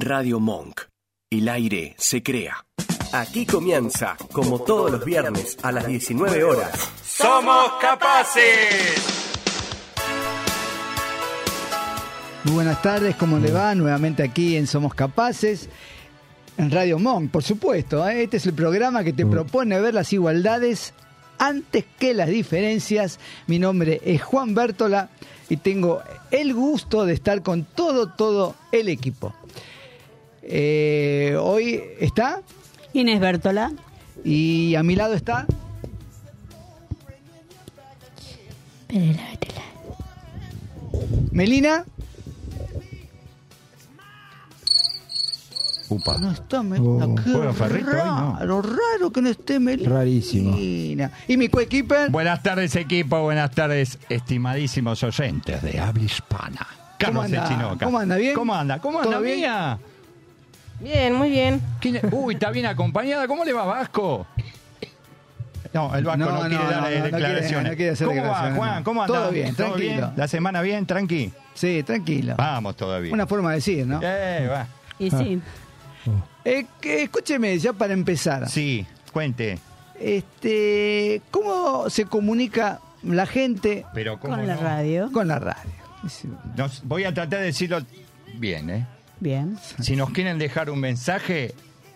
Radio Monk. El aire se crea. Aquí comienza, como todos los viernes a las 19 horas. ¡Somos capaces! Muy buenas tardes, ¿cómo le va? Nuevamente aquí en Somos Capaces, en Radio Monk, por supuesto. ¿eh? Este es el programa que te propone ver las igualdades antes que las diferencias. Mi nombre es Juan Bértola y tengo el gusto de estar con todo, todo el equipo. Eh, hoy está Inés Bértola. y a mi lado está Melina. Upa. No está Melina. Oh. Qué ¿Juega Ferrito hoy? No. raro, raro que no esté Melina. Rarísimo. Y mi coequiper. Buenas tardes, equipo. Buenas tardes, estimadísimos oyentes de habla hispana. Carlos anda? Echinoca. ¿Cómo anda? ¿Bien? ¿Cómo anda? ¿Cómo ¿Todo anda, bien? mía? Bien, muy bien. ¿Quién- Uy, está bien acompañada. ¿Cómo le va, Vasco? No, el Vasco no, No, quiere no, dar no, declaraciones. quiere- no quiere hacer ¿Cómo declaraciones, va, Juan? no. ¿Cómo anda? Todo bien, tranquilo. ¿La semana bien? Tranqui. Sí, tranquilo. Vamos todavía. Una forma de decir, ¿no? Eh, va. Y sí, Eh, que- escúcheme, ya para empezar. Sí, cuente. Este, ¿Cómo se comunica la gente Pero ¿cómo con la no? radio. con la radio? Nos- voy a tratar de decirlo bien, ¿eh? Bien. Si nos quieren dejar un mensaje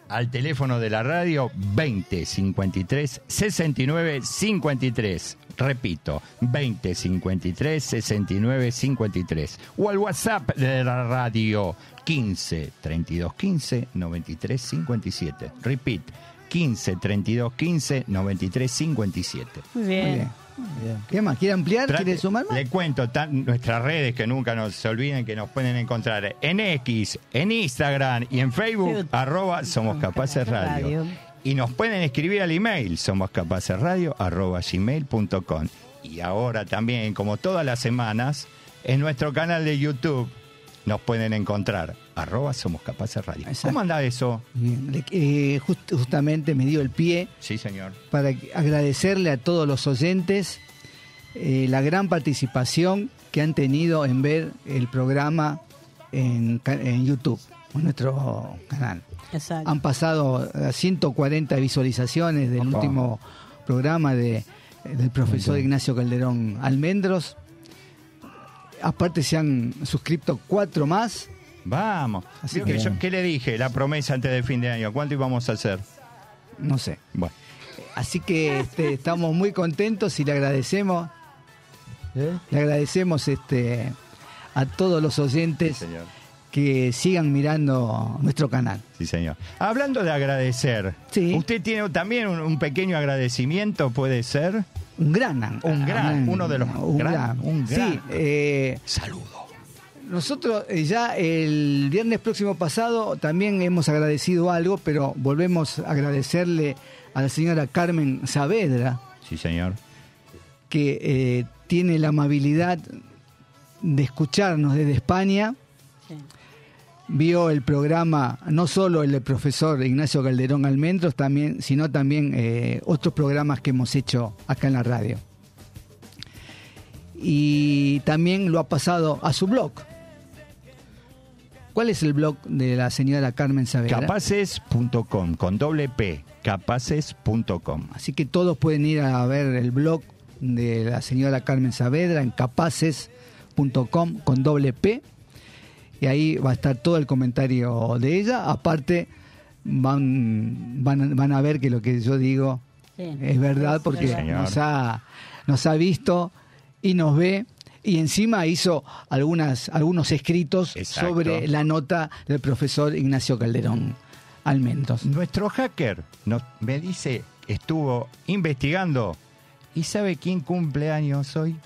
al teléfono de la radio 20 53 69 53. Repito, 20 53 69 53. O al WhatsApp de la radio 15 32 15 93 57. Repeat, 15 32 15 93 57. Muy Muy bien. Bien. ¿Qué más? ¿Quiere ampliar? Trate- ¿Quiere sumar más? Le cuento tan- nuestras redes que nunca nos se olviden que nos pueden encontrar en X, en Instagram y en Facebook, Facebook. arroba Somos Capaces Radio. Radio. Y nos pueden escribir al email somoscapacesradio arroba gmail.com. Y ahora también, como todas las semanas, en nuestro canal de YouTube nos pueden encontrar arroba Somos Capaces Radio. Exacto. ¿Cómo anda eso? Bien, le- eh, just- justamente me dio el pie Sí, señor. para agradecerle a todos los oyentes eh, la gran participación que han tenido en ver el programa en, YouTube, en nuestro canal. Exacto. Han pasado eh, 140 visualizaciones del Opa. último programa de, del profesor Ignacio Calderón Almendros. Aparte se han suscrito cuatro más. Vamos. Así que que- yo- ¿Qué le dije? La promesa antes del fin de año. ¿Cuánto íbamos a hacer? No sé. Bueno. Así que este, estamos muy contentos y le agradecemos, ¿Eh? le agradecemos este, a todos los oyentes que sigan mirando nuestro canal. Sí, señor. Hablando de agradecer, Sí. ¿usted tiene también un, un pequeño agradecimiento, puede ser? Un gran, Un gran, uno de los un gran- gran. un gran. Sí, eh, Saludo. nosotros eh, ya el viernes próximo pasado también hemos agradecido algo, pero volvemos a agradecerle a la señora Carmen Saavedra, Sí, señor. que eh, tiene la amabilidad de escucharnos desde España. Sí. Vio el programa, no solo el del profesor Ignacio Calderón Almendros, también, sino también eh, otros programas que hemos hecho acá en la radio. Y también lo ha pasado a su blog. ¿Cuál es el blog de la señora Carmen Saavedra? Capaces.com, con doble P, capaces.com. Así que todos pueden ir a ver el blog de la señora Carmen Saavedra en capaces.com con doble P. Y ahí va a estar todo el comentario de ella. Aparte, van, van, van a ver que lo que yo digo Sí. es verdad porque Sí, nos, ha, nos ha visto y nos ve. Y encima hizo algunas, algunos escritos Exacto. sobre la nota del profesor Ignacio Calderón Almentos. Nuestro hacker nos, me dice, estuvo investigando, ¿y sabe quién cumple años hoy?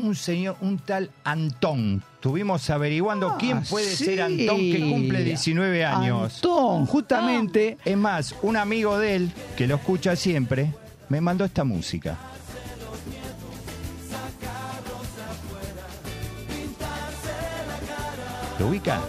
Un señor, un tal Antón. Estuvimos averiguando quién puede Ah, Sí. ser Antón que cumple 19 años. Antón, justamente. Es más, un amigo de él, que lo escucha siempre, me mandó esta música. ¿Lo ubica?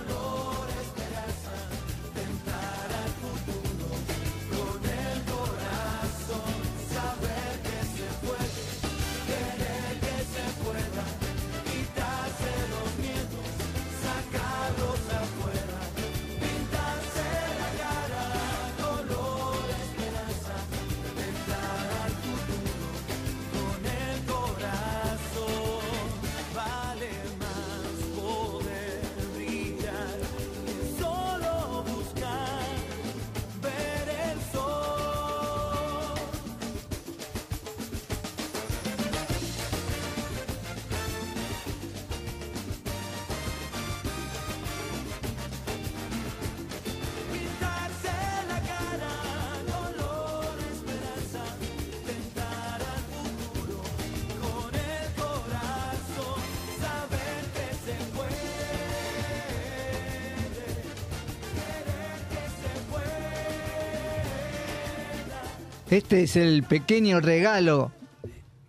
Este es el pequeño regalo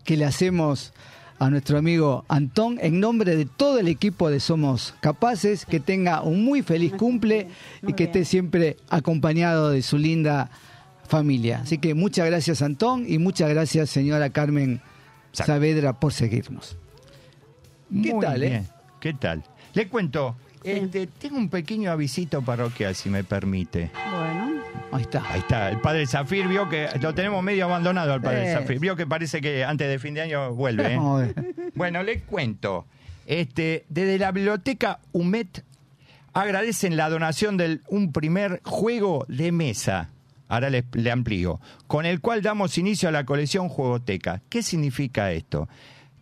que le hacemos a nuestro amigo Antón en nombre de todo el equipo de Somos Capaces. Que tenga un muy feliz cumple y que esté siempre acompañado de su linda familia. Así que muchas gracias Antón y muchas gracias señora Carmen. Saavedra por seguirnos. ¿Qué Muy tal, eh? ¿Qué tal? Le cuento, este, tengo un pequeño avisito parroquial, si me permite. Bueno, Ahí está. Ahí está, el padre Zafir vio que lo tenemos medio abandonado al padre Eh. Zafir. Vio que parece que antes de fin de año vuelve. ¿eh? Bueno, les cuento. Este, desde la biblioteca UMET agradecen la donación de un primer juego de mesa. Ahora le, le amplío. Con el cual damos inicio a la colección Juegoteca. ¿Qué significa esto?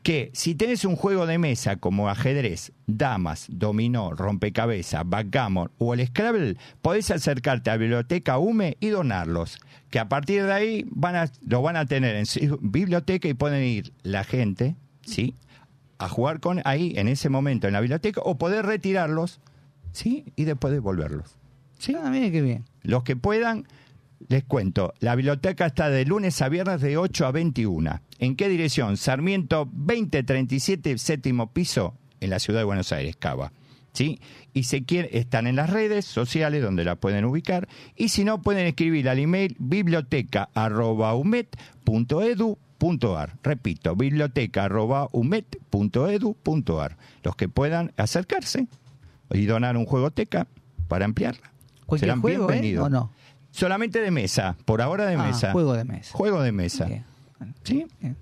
Que si tenés un juego de mesa como ajedrez, damas, dominó, rompecabezas, backgammon o el Scrabble, podés acercarte a la biblioteca UME y donarlos. Que a partir de ahí van a, lo van a tener en su biblioteca y pueden ir la gente, ¿sí? a jugar con ahí en ese momento en la biblioteca o poder retirarlos, ¿sí? Y después devolverlos. ¿Sí? Ah, mire qué bien. Los que puedan, les cuento, la biblioteca está de lunes a viernes de 8 a 21. ¿En qué dirección? Sarmiento 2037, séptimo piso, en la ciudad de Buenos Aires, Cava. ¿Sí? Y se quiere, están en las redes sociales donde la pueden ubicar. Y si no, pueden escribir al email biblioteca.umet.edu.ar. Repito, biblioteca.umet.edu.ar. Los que puedan acercarse y donar un juegoteca para ampliarla. ¿Cualquier Serán juego, eh? bienvenidos. ¿O no? Solamente de mesa, por ahora de Ah, mesa. juego de mesa. Juego de mesa. Bueno, ¿Sí? bien.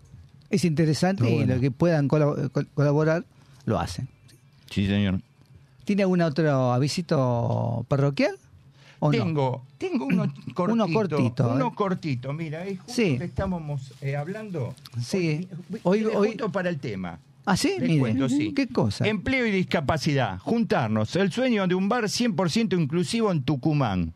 Es interesante Muy y bueno. lo que puedan colab- col- colaborar, lo hacen. Sí, señor. ¿Tiene algún otro avisito parroquial? ¿O no? Tengo, tengo uno cortito. Uno cortito, Uno ¿eh? cortito, mira, es justo Sí. que estábamos eh, hablando. Sí. Hoy, Hoy- para el tema. ¿Ah, sí? Mire, cuento, sí. ¿Qué cosa? Empleo y discapacidad. Juntarnos. El sueño de un bar 100% inclusivo en Tucumán.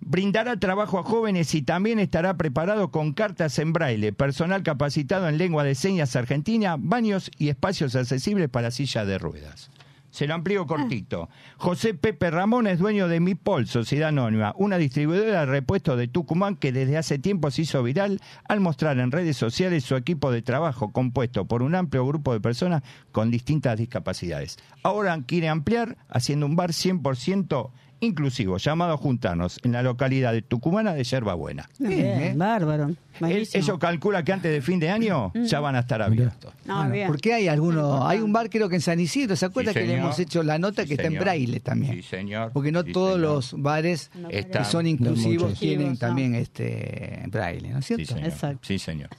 Brindará trabajo a jóvenes y también estará preparado con cartas en braille, personal capacitado en lengua de señas argentina, baños y espacios accesibles para silla de ruedas. Se lo amplío cortito. José Pepe Ramón es dueño de Mipol, Sociedad Anónima, una distribuidora de repuestos de Tucumán que desde hace tiempo se hizo viral al mostrar en redes sociales su equipo de trabajo compuesto por un amplio grupo de personas con distintas discapacidades. Ahora quiere ampliar haciendo un bar 100% inclusivo, llamado a juntarnos en la localidad de Tucumana de Yerbabuena. Bien, bien, ¿eh? bárbaro. Él, ellos calcula que antes de fin de año ya van a estar abiertos. No, Bueno, bien. porque hay algunos, hay un bar creo que en San Isidro, ¿se acuerda Sí, que le hemos hecho la nota Sí, que está en braille también? Sí, señor. Porque no Sí, todos señor. los bares No, que son inclusivos tienen también este braille, ¿no es Sí, cierto? señor. Exacto. Sí, señor.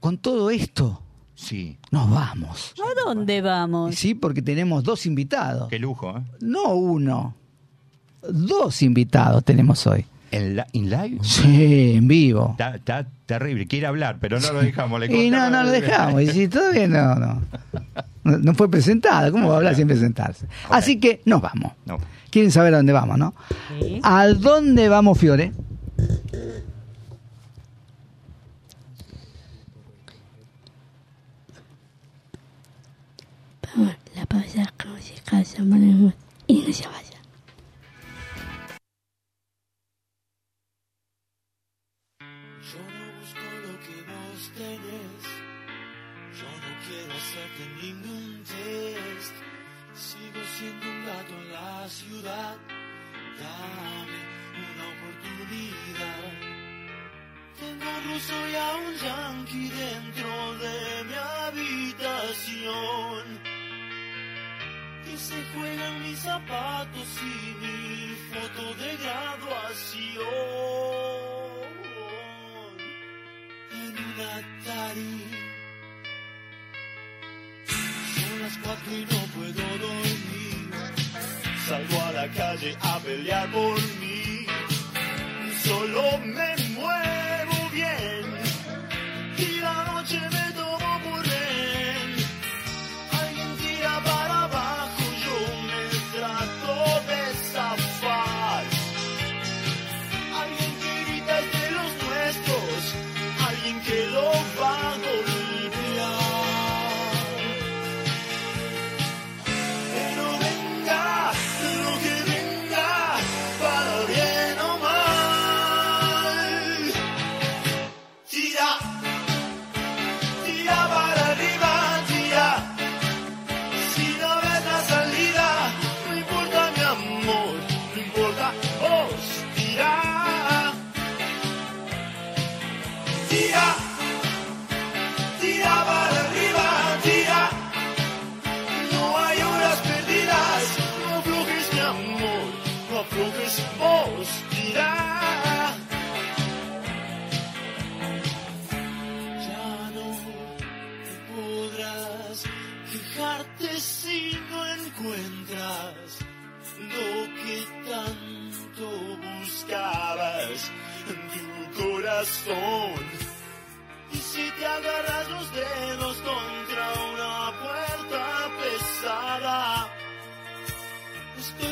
Con todo esto, Sí. nos vamos. ¿A dónde vamos? Sí, porque tenemos dos invitados. Qué lujo, ¿eh? No uno, dos invitados tenemos hoy. ¿En, la, live? Sí, en vivo. Está, está terrible. Quiere hablar, pero no lo dejamos. Le Y no, no lo dejamos. Y si todavía no, no. No, no fue presentado. ¿Cómo va a hablar sin presentarse? Así que nos vamos. No. Quieren saber a dónde vamos, ¿no? Sí. ¿A dónde vamos, Fiore? Vamos, la pausa ponemos y no se vaya. Un ruso y a un yankee dentro de mi habitación. Y se juegan mis zapatos y mi foto de graduación. En un Atari. Son las cuatro y no puedo dormir. Salgo a la calle a pelear por mí. Solo me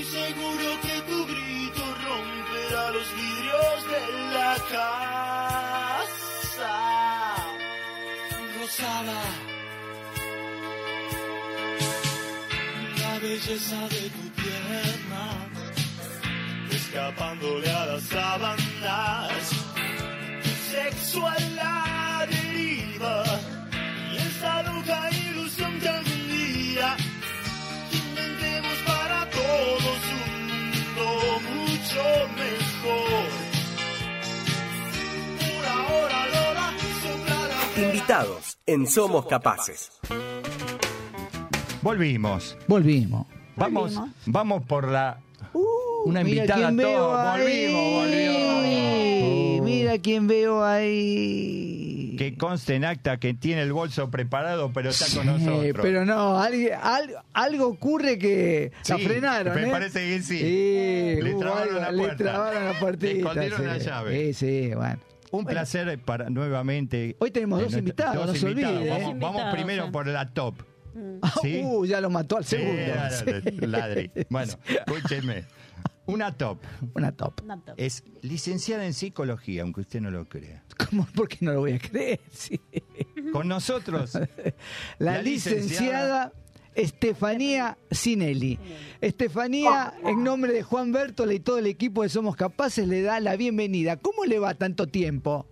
seguro que tu grito romperá los vidrios de la casa rosada. La belleza de tu pierna, escapándole a las sábanas sexo a la deriva y esa loca ilusión que algún día mucho mejor. Por ahora, Lola, Invitados en Somos Capaces. Volvimos. Volvimos. Vamos, Volvimos. vamos por la. Una Uh, Mira invitada quién veo todo. ahí. Volvimos, volvió. Mira quién veo ahí. Que conste en acta que tiene el bolso preparado, pero está con Sí, nosotros. pero no, alguien- al- algo ocurre que la Sí, frenaron. me ¿eh? parece que sí. Sí, Le trabaron la le puerta. trabaron la Le puertita. escondieron sí. la llave. Sí, sí, bueno. Un placer para nuevamente. Hoy tenemos en dos nuestra- invitados, no se invitados. olvide, ¿eh? Vamos, vamos primero sí. por la top. ¿Sí? Uh, ya lo mató al Sí, segundo. dale, ladri. Bueno, escúcheme. Una top Una top. Una top. es licenciada en psicología, aunque usted no lo crea. ¿Cómo? ¿Por qué no lo voy a creer? Sí. Con nosotros, La, La licenciada Estefanía Sinelli. Estefanía, en nombre de Juan Bertola y todo el equipo de Somos Capaces, le da la bienvenida. ¿Cómo le va tanto tiempo?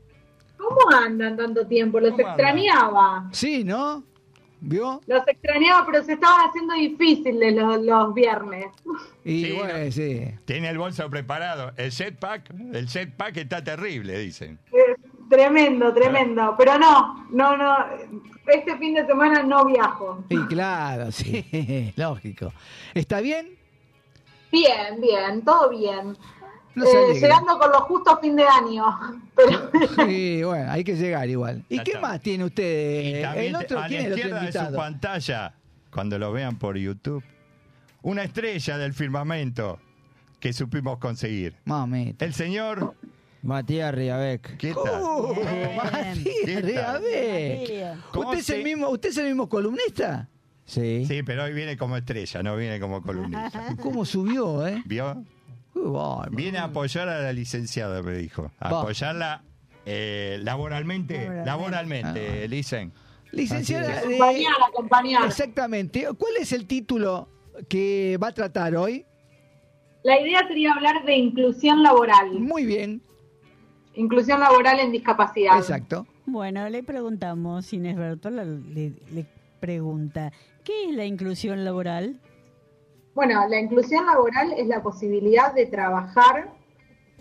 ¿Cómo andan tanto tiempo? Los extrañaba. Sí, ¿no? ¿Vio? Los extrañaba, pero se estaban haciendo difíciles los, los viernes. Y Sí, bueno, no. sí. tiene el bolso preparado. El jetpack, el jetpack está terrible, dicen. Eh, tremendo, tremendo. Pero no, no, no. Este fin de semana no viajo. Y claro, sí, lógico. ¿Está bien? Bien, bien, todo bien. Eh, llegando con lo justo a fin de año. Pero Sí, bueno, hay que llegar igual. ¿Y Ya qué está. más tiene usted? Y también ¿El otro a la izquierda de su pantalla, cuando lo vean por YouTube, una estrella del firmamento que supimos conseguir. Mamita. El señor, Matías Riabec. ¿qué tal? Uh. Matías. Riabec. Matías. ¿Cómo ¿Usted es, el se- mismo, ¿Usted es el mismo columnista? Sí. Sí, pero hoy viene como estrella, no viene como columnista. ¿Cómo subió, eh? ¿Vio? Bárbaro. Viene a apoyar a la licenciada, me dijo. A apoyarla eh, laboralmente. Laboralmente. Laboralmente, Licen. Licenciada. Acompañar, acompañar. Exactamente. ¿Cuál es el título que va a tratar hoy? La idea sería hablar de inclusión laboral. Muy bien, Inclusión laboral en discapacidad. exacto. Bueno, le preguntamos, Inés Bertola le, le pregunta, ¿qué es la inclusión laboral? Bueno, la inclusión laboral es la posibilidad de trabajar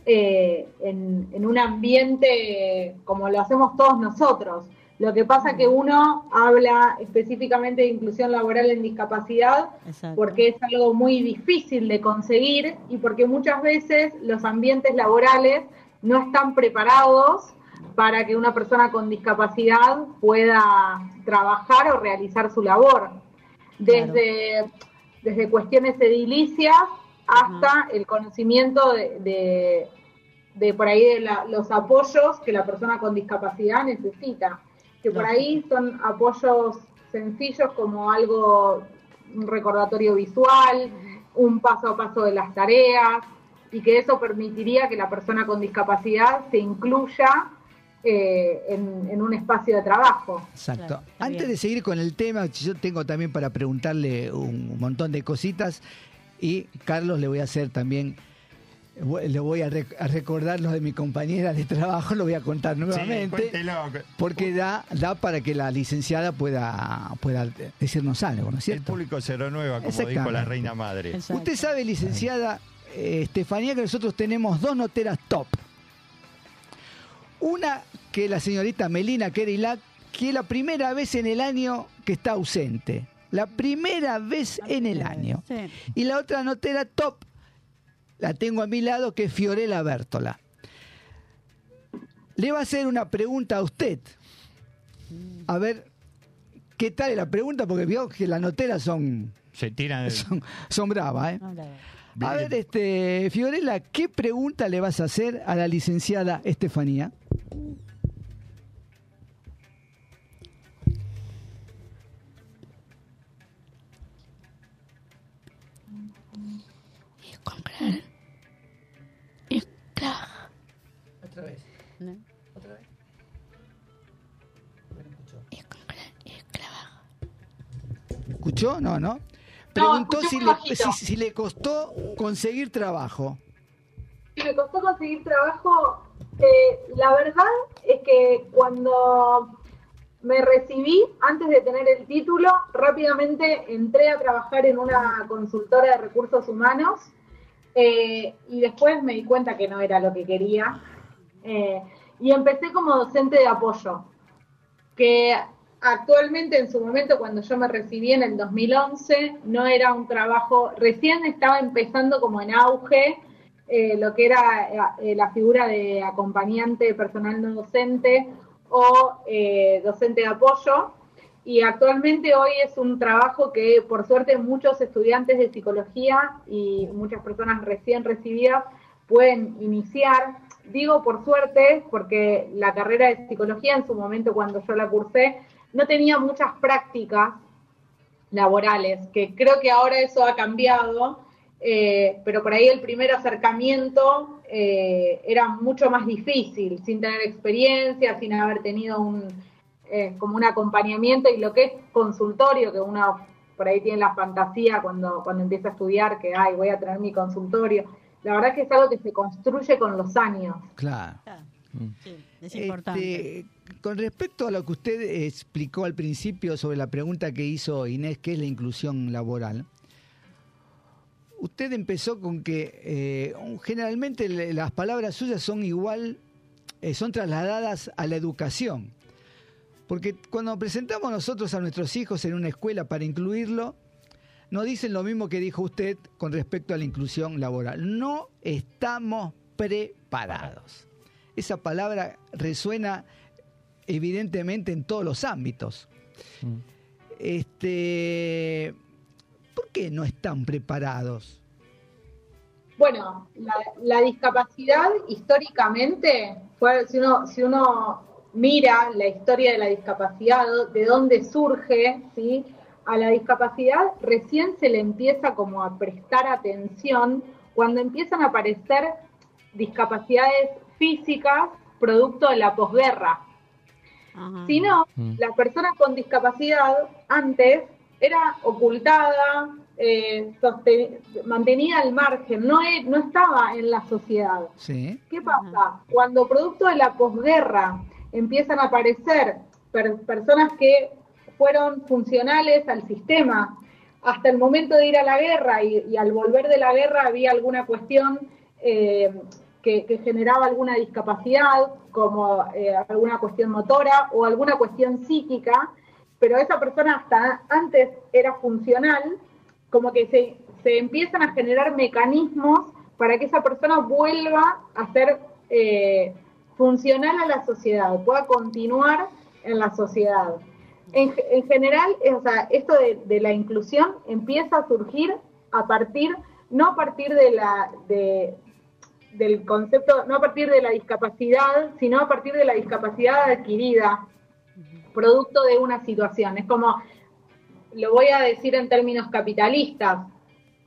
eh, en, en un ambiente como lo hacemos todos nosotros. Lo que pasa que uno habla específicamente de inclusión laboral en discapacidad Exacto. porque es algo muy difícil de conseguir y porque muchas veces los ambientes laborales no están preparados para que una persona con discapacidad pueda trabajar o realizar su labor. Desde, desde cuestiones edilicias hasta el conocimiento de, de, de por ahí de la- los apoyos que la persona con discapacidad necesita. Que por ahí son apoyos sencillos como algo, un recordatorio visual, un paso a paso de las tareas, y que eso permitiría que la persona con discapacidad se incluya eh, en, en un espacio de trabajo. Exacto. Claro, Antes de seguir con el tema, yo tengo también para preguntarle un montón de cositas y Carlos le voy a hacer también, le voy a, rec- a recordar lo de mi compañera de trabajo, lo voy a contar Sí, nuevamente. cuéntelo. porque da, da para que la licenciada pueda, pueda decirnos algo, ¿no es El cierto? público se renueva, como dijo la reina madre. Exacto. Usted sabe, licenciada eh, Estefanía, que nosotros tenemos dos noteras top. Una que la señorita Melina Kerilac, que es la primera vez en el año que está ausente. La primera vez en el año. Sí. Y la otra notera top, la tengo a mi lado, que es Fiorella Bertola. Le va a hacer una pregunta a usted. A ver, ¿qué tal es la pregunta? Porque vio que las noteras son, Se tiran. son, son bravas, ¿eh? No, A ver, este, Fiorella, ¿qué pregunta le vas a hacer a la licenciada Estefanía? y comprar esclavos. Otra vez. ¿no? Otra vez. y comprar. ¿Escuchó? No, no. Preguntó si, le, si- si costó conseguir trabajo. Sí, me costó conseguir trabajo. Eh, la verdad es que cuando me recibí, antes de tener el título, rápidamente entré a trabajar en una consultora de recursos humanos eh, y después me di cuenta que no era lo que quería. Eh, y empecé como docente de apoyo, que actualmente en su momento cuando yo me recibí en el 2011 no era un trabajo, recién estaba empezando como en auge eh, lo que era eh, la figura de acompañante personal no docente o eh, docente de apoyo. Y actualmente hoy es un trabajo que por suerte muchos estudiantes de psicología y muchas personas recién recibidas pueden iniciar. Digo por suerte porque la carrera de psicología en su momento cuando yo la cursé no tenía muchas prácticas laborales, que creo que ahora eso ha cambiado, eh, pero por ahí el primer acercamiento eh, era mucho más difícil, sin tener experiencia, sin haber tenido un eh, como un acompañamiento y lo que es consultorio, que uno por ahí tiene la fantasía cuando, cuando empieza a estudiar, que ay, voy a tener mi consultorio. La verdad que es algo que se construye con los años. Claro. Ah, sí, es importante. Este, con respecto a lo que usted explicó al principio sobre la pregunta que hizo Inés, que es la inclusión laboral, usted empezó con que eh, generalmente las palabras suyas son igual, eh, son trasladadas a la educación. Porque cuando presentamos nosotros a nuestros hijos en una escuela para incluirlo, nos dicen lo mismo que dijo usted con respecto a la inclusión laboral. No estamos preparados. Esa palabra resuena evidentemente en todos los ámbitos. Este, ¿Por qué no están preparados? Bueno, la, la discapacidad históricamente, fue, si, uno, si uno mira la historia de la discapacidad, de dónde surge, ¿sí? a la discapacidad recién se le empieza como a prestar atención cuando empiezan a aparecer discapacidades físicas producto de la posguerra. Ajá. Si no, la persona con discapacidad antes era ocultada, eh, mantenida al margen, no, e- no estaba en la sociedad. ¿Sí? ¿Qué pasa? Cuando producto de la posguerra empiezan a aparecer per- personas que fueron funcionales al sistema hasta el momento de ir a la guerra y, y al volver de la guerra había alguna cuestión eh, que, generaba alguna discapacidad, como eh, alguna cuestión motora o alguna cuestión psíquica, pero esa persona hasta antes era funcional, como que se, se empiezan a generar mecanismos para que esa persona vuelva a ser eh, funcional a la sociedad, pueda continuar en la sociedad. En, en general, eh, o sea, esto de, de la inclusión empieza a surgir a partir, no a partir de la, de, del concepto, no a partir de la discapacidad, sino a partir de la discapacidad adquirida, producto de una situación. Es como, lo voy a decir en términos capitalistas,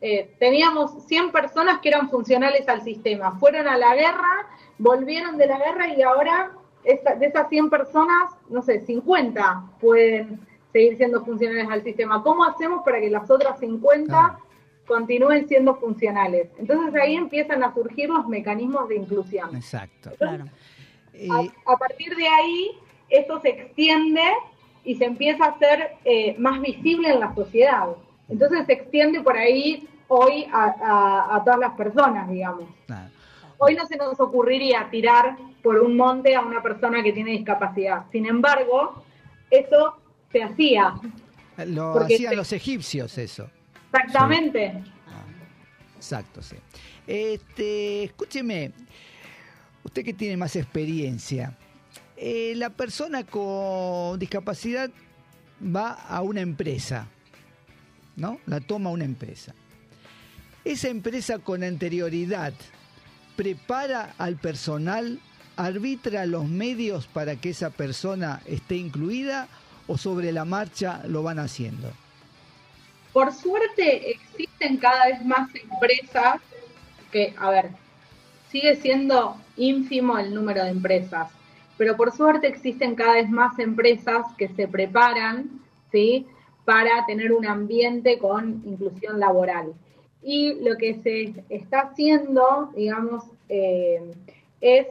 eh, teníamos 100 personas que eran funcionales al sistema, fueron a la guerra, volvieron de la guerra y ahora esa- de esas 100 personas, no sé, 50 pueden seguir siendo funcionales al sistema. ¿Cómo hacemos para que las otras 50 Claro. Continúen siendo funcionales? Entonces ahí empiezan a surgir los mecanismos de inclusión. Exacto. Claro. Eh, A, a partir de ahí, esto se extiende y se empieza a hacer eh, más visible en la sociedad. Entonces se extiende por ahí hoy a, a- a todas las personas, digamos. Hoy no se nos ocurriría tirar por un monte a una persona que tiene discapacidad. Sin embargo, eso se hacía. Lo hacían se- los egipcios eso. Exactamente. Exacto, sí. Este, escúcheme, usted que tiene más experiencia, eh, la persona con discapacidad va a una empresa, ¿no? La toma una empresa. Esa empresa con anterioridad prepara al personal, arbitra los medios para que esa persona esté incluida o sobre la marcha lo van haciendo. Por suerte existen cada vez más empresas que, a ver, sigue siendo ínfimo el número de empresas, pero por suerte existen cada vez más empresas que se preparan, ¿sí? Para tener un ambiente con inclusión laboral. Y lo que se está haciendo, digamos, eh, es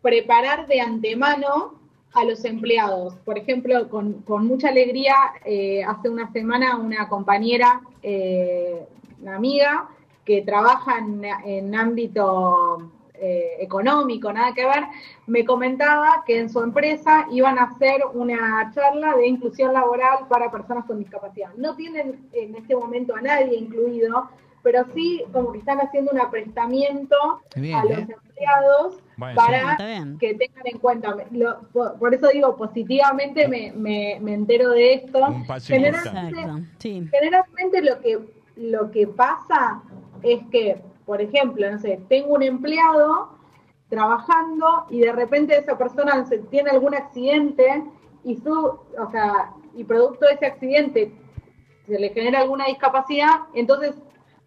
preparar de antemano a los empleados. Por ejemplo, con, mucha alegría, eh, hace una semana una compañera, eh, una amiga, que trabaja en, en ámbito eh, económico, nada que ver, me comentaba que en su empresa iban a hacer una charla de inclusión laboral para personas con discapacidad. No tienen en este momento a nadie incluido, pero sí como que están haciendo un aprestamiento Bien, a los ¿eh? empleados Bueno, para que tengan en cuenta. Lo- por, por eso digo, positivamente me, me, me entero de esto. Generalmente, sí. generalmente lo que, lo que pasa es que, por ejemplo, no sé, tengo un empleado trabajando y de repente esa persona no sé, tiene algún accidente y su, o sea, y producto de ese accidente se le genera alguna discapacidad, entonces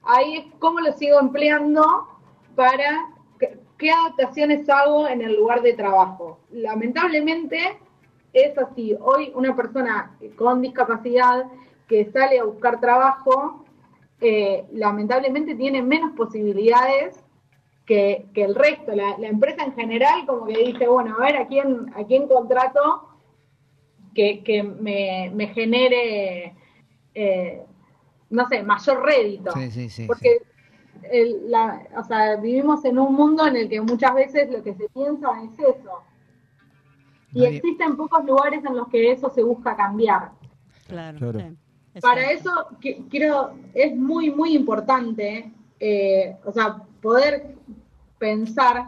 ahí es cómo lo sigo empleando para qué, adaptaciones hago en el lugar de trabajo. Lamentablemente es así. Hoy una persona con discapacidad que sale a buscar trabajo, eh, lamentablemente tiene menos posibilidades que, que el resto. La, la empresa en general como que dice, bueno, a ver, ¿a quién, a quién contrato que, que me, me genere, eh, no sé, mayor rédito? Sí, sí, sí. Porque el- la, o sea, vivimos en un mundo en el que muchas veces lo que se piensa es eso. Y Nadie- existen pocos lugares en los que eso se busca cambiar. Claro. Claro. sí, Para eso quiero, es muy, muy importante, eh, o sea, poder pensar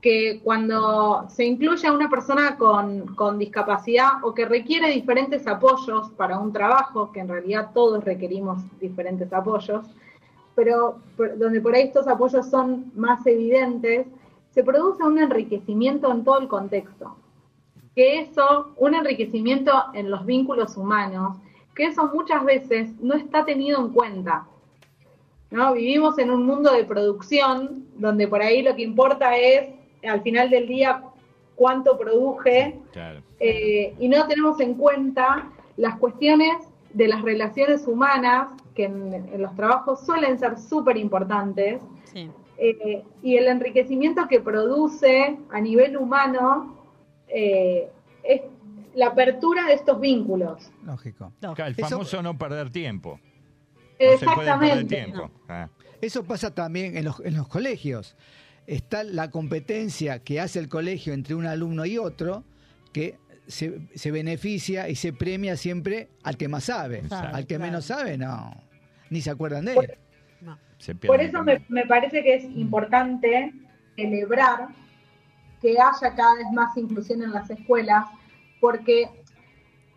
que cuando se incluye a una persona con, con discapacidad o que requiere diferentes apoyos para un trabajo, que en realidad todos requerimos diferentes apoyos, pero por- donde por ahí estos apoyos son más evidentes, se produce un enriquecimiento en todo el contexto. Que eso, un enriquecimiento en los vínculos humanos, que eso muchas veces no está tenido en cuenta. ¿no? Vivimos en un mundo de producción donde por ahí lo que importa es, al final del día, cuánto produje Claro. eh, y no tenemos en cuenta las cuestiones de las relaciones humanas, que en, en los trabajos suelen ser súper importantes, Sí. eh, y el enriquecimiento que produce a nivel humano eh, es la apertura de estos vínculos. Lógico. El Eso- famoso no perder tiempo. No se puede perder Exactamente. tiempo. Ah. Eso pasa también en los, en los colegios. Está la competencia que hace el colegio entre un alumno y otro, que se, se beneficia y se premia siempre al que más sabe. Exacto, al que claro. menos sabe, no. Ni se acuerdan de Por- él. Se Por pierde eso me, me parece que es importante celebrar que haya cada vez más inclusión en las escuelas, porque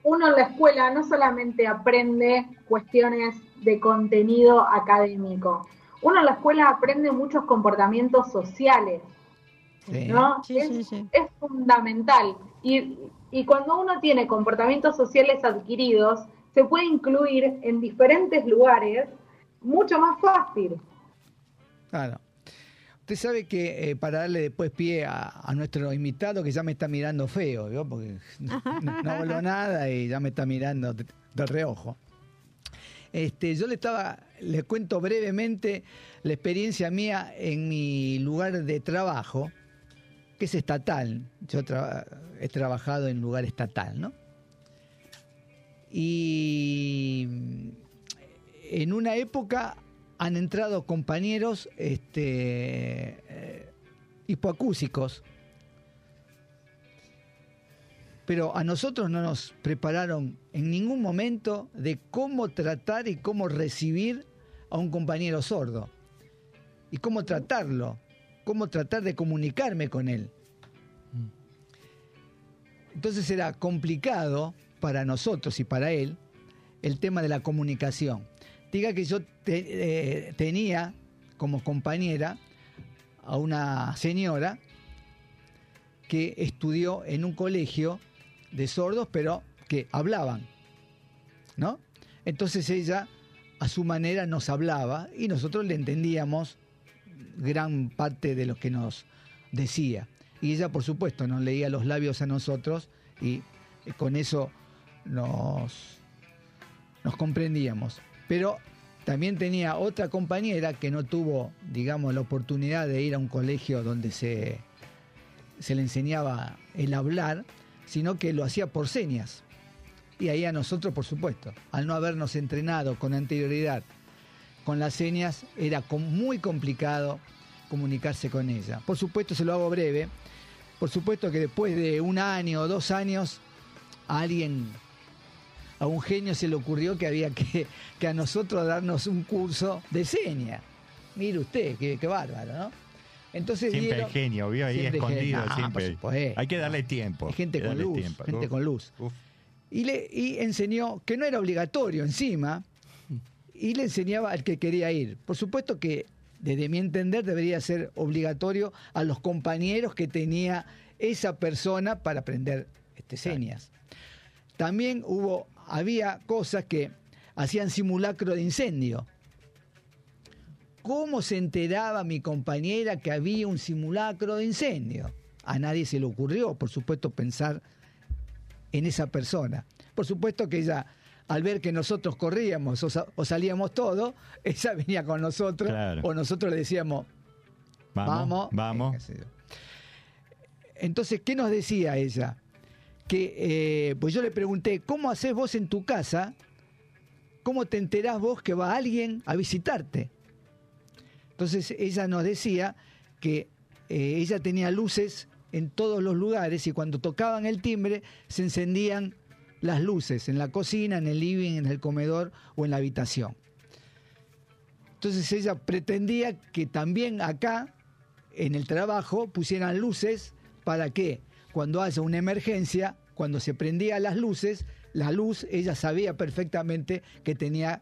uno en la escuela no solamente aprende cuestiones de contenido académico, uno en la escuela aprende muchos comportamientos sociales, Sí. ¿no? Sí, es, sí, sí. es fundamental. Y, y cuando uno tiene comportamientos sociales adquiridos, se puede incluir en diferentes lugares mucho más fácil. Claro. Usted sabe que eh, para darle después pie a, a nuestro invitado, que ya me está mirando feo, ¿vio? porque no, no habló nada y ya me está mirando de, de reojo. Este, yo le estaba, le cuento brevemente la experiencia mía en mi lugar de trabajo, que es estatal. Yo he trabajado en lugar estatal, ¿no? Y en una época han entrado compañeros este, eh, pero a nosotros no nos prepararon en ningún momento de cómo tratar y cómo recibir a un compañero sordo. y cómo tratarlo, cómo tratar de comunicarme con él. Entonces era complicado para nosotros y para él el tema de la comunicación. Diga que yo eh, tenía como compañera a una señora que estudió en un colegio de sordos, pero que hablaban, ¿no? Entonces ella a su manera nos hablaba y nosotros le entendíamos gran parte de lo que nos decía. Y ella, por supuesto, nos leía los labios a nosotros y eh, con eso nos, nos comprendíamos. Pero también tenía otra compañera que no tuvo, digamos, la oportunidad de ir a un colegio donde se, se le enseñaba el hablar, sino que lo hacía por señas. Y ahí a nosotros, por supuesto, al no habernos entrenado con anterioridad con las señas, era muy complicado comunicarse con ella. Por supuesto, se lo hago breve. Por supuesto que después de un año o dos años, a alguien, a un genio se le ocurrió que había que, que a nosotros darnos un curso de señas. Mire usted, qué, qué bárbaro, ¿no? Entonces Siempre dieron- el genio, vio ahí escondido. genio. No, siempre. Hay que darle tiempo. Hay gente con luz, tiempo. gente Uf, con luz. Y, le, y enseñó que no era obligatorio encima, y le enseñaba al que quería ir. Por supuesto que, desde mi entender, debería ser obligatorio a los compañeros que tenía esa persona para aprender este, señas. También hubo, había cosas que hacían simulacro de incendio. ¿Cómo se enteraba mi compañera que había un simulacro de incendio? A nadie se le ocurrió, por supuesto, pensar en esa persona. Por supuesto que ella, al ver que nosotros corríamos o, sa- o salíamos todos, ella venía con nosotros Claro. o nosotros le decíamos, Vamos, vamos. vamos. eh. Entonces, ¿qué nos decía ella? Que, eh, pues yo le pregunté, ¿cómo haces vos en tu casa? ¿Cómo te enterás vos que va alguien a visitarte? Entonces ella nos decía que eh, ella tenía luces en todos los lugares y cuando tocaban el timbre se encendían las luces en la cocina, en el living, en el comedor o en la habitación. Entonces ella pretendía que también acá, en el trabajo, pusieran luces para que cuando haya una emergencia, cuando se prendían las luces, la luz, ella sabía perfectamente que tenía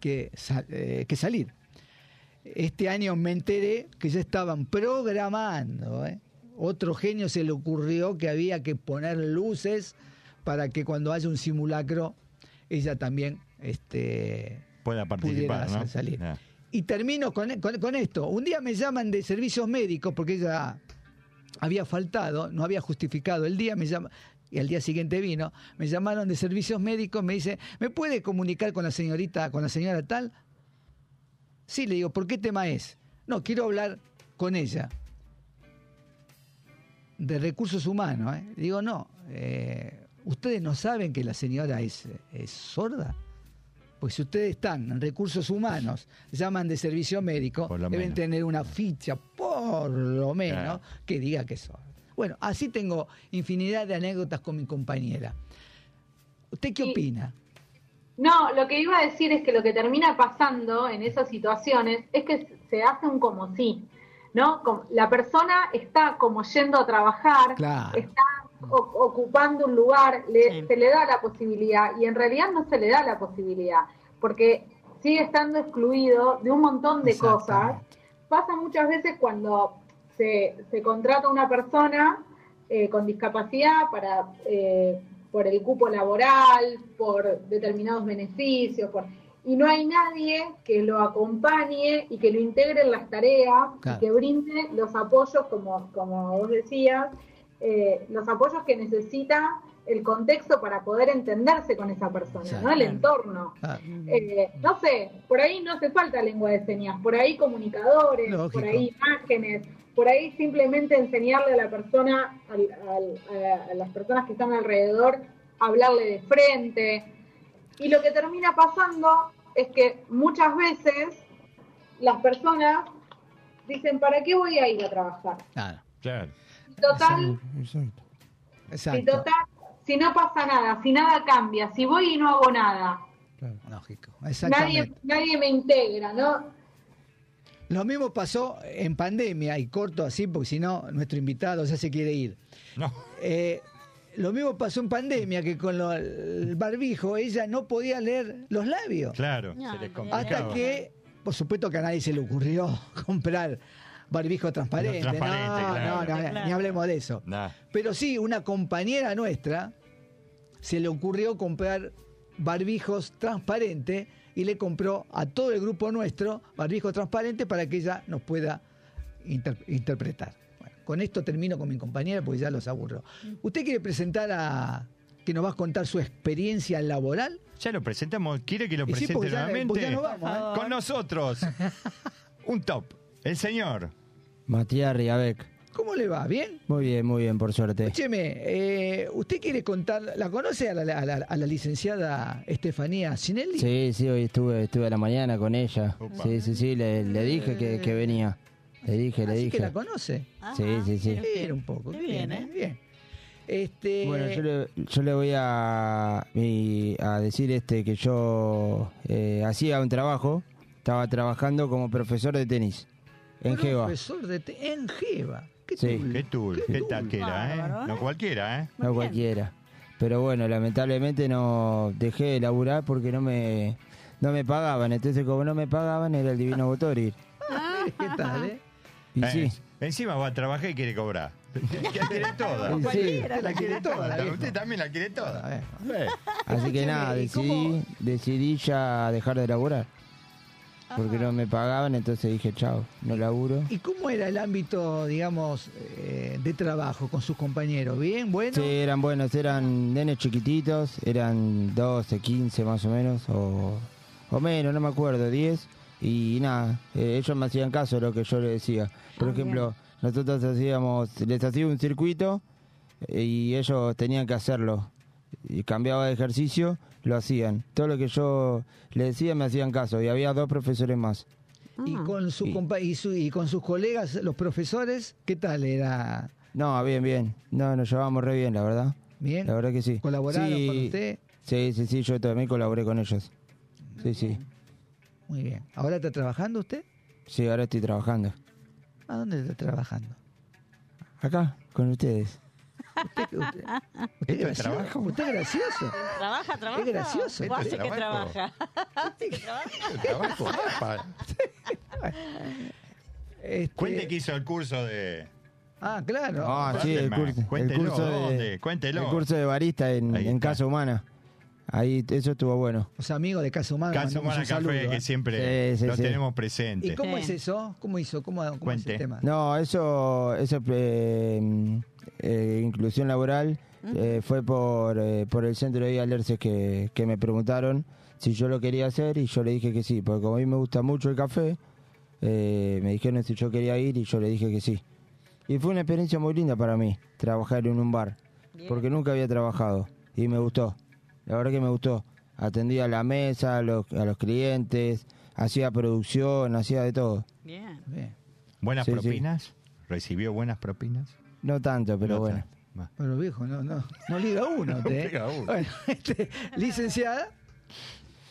que, eh, salir. Este año me enteré que ya estaban programando. ¿eh? Otro genio se le ocurrió que había que poner luces para que cuando haya un simulacro, ella también este, Pueda pudiera participar, ¿no? salir. Y termino con, con- con esto. Un día me llaman de servicios médicos porque ella había faltado, no había justificado el día, me llama, y al día siguiente vino, me llamaron de servicios médicos, me dice, ¿me puede comunicar con la señorita, con la señora tal? Sí, le digo, ¿por qué tema es? No, quiero hablar con ella. De recursos humanos, ¿eh? Digo, no, eh, ¿ustedes no saben que la señora es, es sorda? Pues si ustedes están en recursos humanos, llaman de servicio médico, deben menos. tener una ficha, por lo menos, Claro. que diga que es sorda. Bueno, así tengo infinidad de anécdotas con mi compañera. ¿Usted qué Sí. opina? No, lo que iba a decir es que lo que termina pasando en esas situaciones es que se hace un como sí, ¿no? Como- La persona está como yendo a trabajar, Claro. está o- ocupando un lugar, le- Sí. se le da la posibilidad y en realidad no se le da la posibilidad, porque sigue estando excluido de un montón de cosas. Pasa muchas veces cuando se, se contrata una persona eh, con discapacidad para eh, por el cupo laboral, por determinados beneficios, por, y no hay nadie que lo acompañe y que lo integre en las tareas Claro. y que brinde los apoyos, como, como vos decías, eh, los apoyos que necesita el contexto para poder entenderse con esa persona, ¿no? El entorno. Eh, no sé, por ahí no hace falta lengua de señas, por ahí comunicadores, Lógico. por ahí imágenes, por ahí simplemente enseñarle a la persona, al- al- a las personas que están alrededor, hablarle de frente. Y lo que termina pasando es que muchas veces las personas dicen, ¿para qué voy a ir a trabajar? claro, Claro. Total, Exacto. si total, si no pasa nada, si nada cambia, si voy y no hago nada, Claro. Lógico, nadie, exactamente. nadie me integra, ¿no? Lo mismo pasó en pandemia, y corto así, porque si no, nuestro invitado ya se quiere ir. No. Eh, lo mismo pasó en pandemia, que con lo- el barbijo ella no podía leer los labios. Claro, No, se les. Hasta que, por supuesto que a nadie se le ocurrió comprar barbijo transparente. No, transparente, no, claro. no, no, Claro. ni hablemos de eso. Nah. Pero sí, una compañera nuestra se le ocurrió comprar barbijos transparentes y le compró a todo el grupo nuestro barbijos transparentes para que ella nos pueda inter- interpretar. Con esto termino con mi compañera porque ya los aburro. ¿Usted quiere presentar a que nos va a contar su experiencia laboral? Ya lo presentamos. ¿Quiere que lo Y sí, presente ya- nuevamente? porque ya nos vamos, ¿eh? Con nosotros. Un top. El señor. Matías Riabec. ¿Cómo le va? ¿Bien? Muy bien, muy bien, por suerte. Escúcheme, eh, ¿usted quiere contar, la conoce a la, a la- a la licenciada Estefanía Sinelli? Sí, sí, hoy estuve, estuve a la mañana con ella. Sí, sí, sí, le, le dije que, que venía. Le dije, le Así dije. que la conoce. Sí, sí, sí. Bien, un poco. Qué Bien, bien, ¿eh? ¿eh? Bien. Este, Bueno, yo le, yo le voy a, a decir este que yo eh, hacía un trabajo, estaba trabajando como profesor de tenis en Geva. Profesor de te- en Geva. ¿Qué Sí. tul? Qué tul, qué taquera, ¿eh? ¿eh? No cualquiera, ¿eh? No cualquiera. Pero bueno, lamentablemente no dejé de laburar porque no me no me pagaban. Entonces, como no me pagaban, era el divino Botori. ¿Qué tal, eh? Y Eh, sí, Encima va a trabajar y quiere cobrar. La quiere toda. Sí. Usted la quiere toda. la. Usted también la quiere toda. Eh, así que nada, decidí, decidí ya dejar de laburar. Porque no me pagaban, entonces dije, chao, no laburo. ¿Y cómo era el ámbito, digamos, eh, de trabajo con sus compañeros? ¿Bien? ¿Bueno? Sí, eran buenos, eran nenes chiquititos, eran 12, 15 más o menos, o, o menos, no me acuerdo, 10. Y nada, eh, ellos me hacían caso de lo que yo les decía. Por Ah, ejemplo, nosotros hacíamos, les hacía un circuito eh, y ellos tenían que hacerlo. Y cambiaba de ejercicio, lo hacían. Todo lo que yo les decía me hacían caso. Y había dos profesores más. Y Ah. con, su Sí. compa- y, su- y con sus colegas, los profesores, ¿qué tal? ¿Era No, bien, bien. No, nos llevábamos re bien, la verdad. bien? La verdad que sí. ¿Colaboraron Sí, con usted? Sí, sí, sí, yo también colaboré con ellos. Sí, sí. Muy bien. ¿Ahora está trabajando usted? Sí, ahora estoy trabajando. ¿A dónde está trabajando? Acá, con ustedes. ¿Usted, usted, usted ¿Esto es gracioso? trabajo? ¿Usted es gracioso? ¿Trabaja, trabaja? Es gracioso. ¿O hace que es trabajo. trabaja? Trabajo, apa. Este, Cuente que hizo el curso de. Ah, claro. Ah, sí, el curso, de, Cuéntelo. el curso de barista en. Casa Humana. Ahí, eso estuvo bueno. Los amigos de Casa Humana. Casa Humana un saludo, Café, ¿eh? que siempre Sí, sí, lo sí. tenemos ¿Y presente. cómo Sí. es eso? ¿Cómo hizo? ¿Cómo, cómo es Cuente. el tema? No, eso, eso eh, eh, inclusión laboral eh, fue por, eh, por el centro de alerces que, que me preguntaron si yo lo quería hacer y yo le dije que sí, porque como a mí me gusta mucho el café, eh, me dijeron si yo quería ir y yo le dije que sí. Y fue una experiencia muy linda para mí, trabajar en un bar, porque nunca había trabajado y me gustó, la verdad que me gustó. Atendía a la mesa, a los, a los clientes, hacía producción, hacía de todo. Bien. Bien. ¿Buenas Sí, sí. propinas? ¿Recibió buenas propinas? No tanto, pero No bueno. tanto. Bueno, viejo, no, no, no liga uno. usted, liga uno. Bueno, este, licenciada.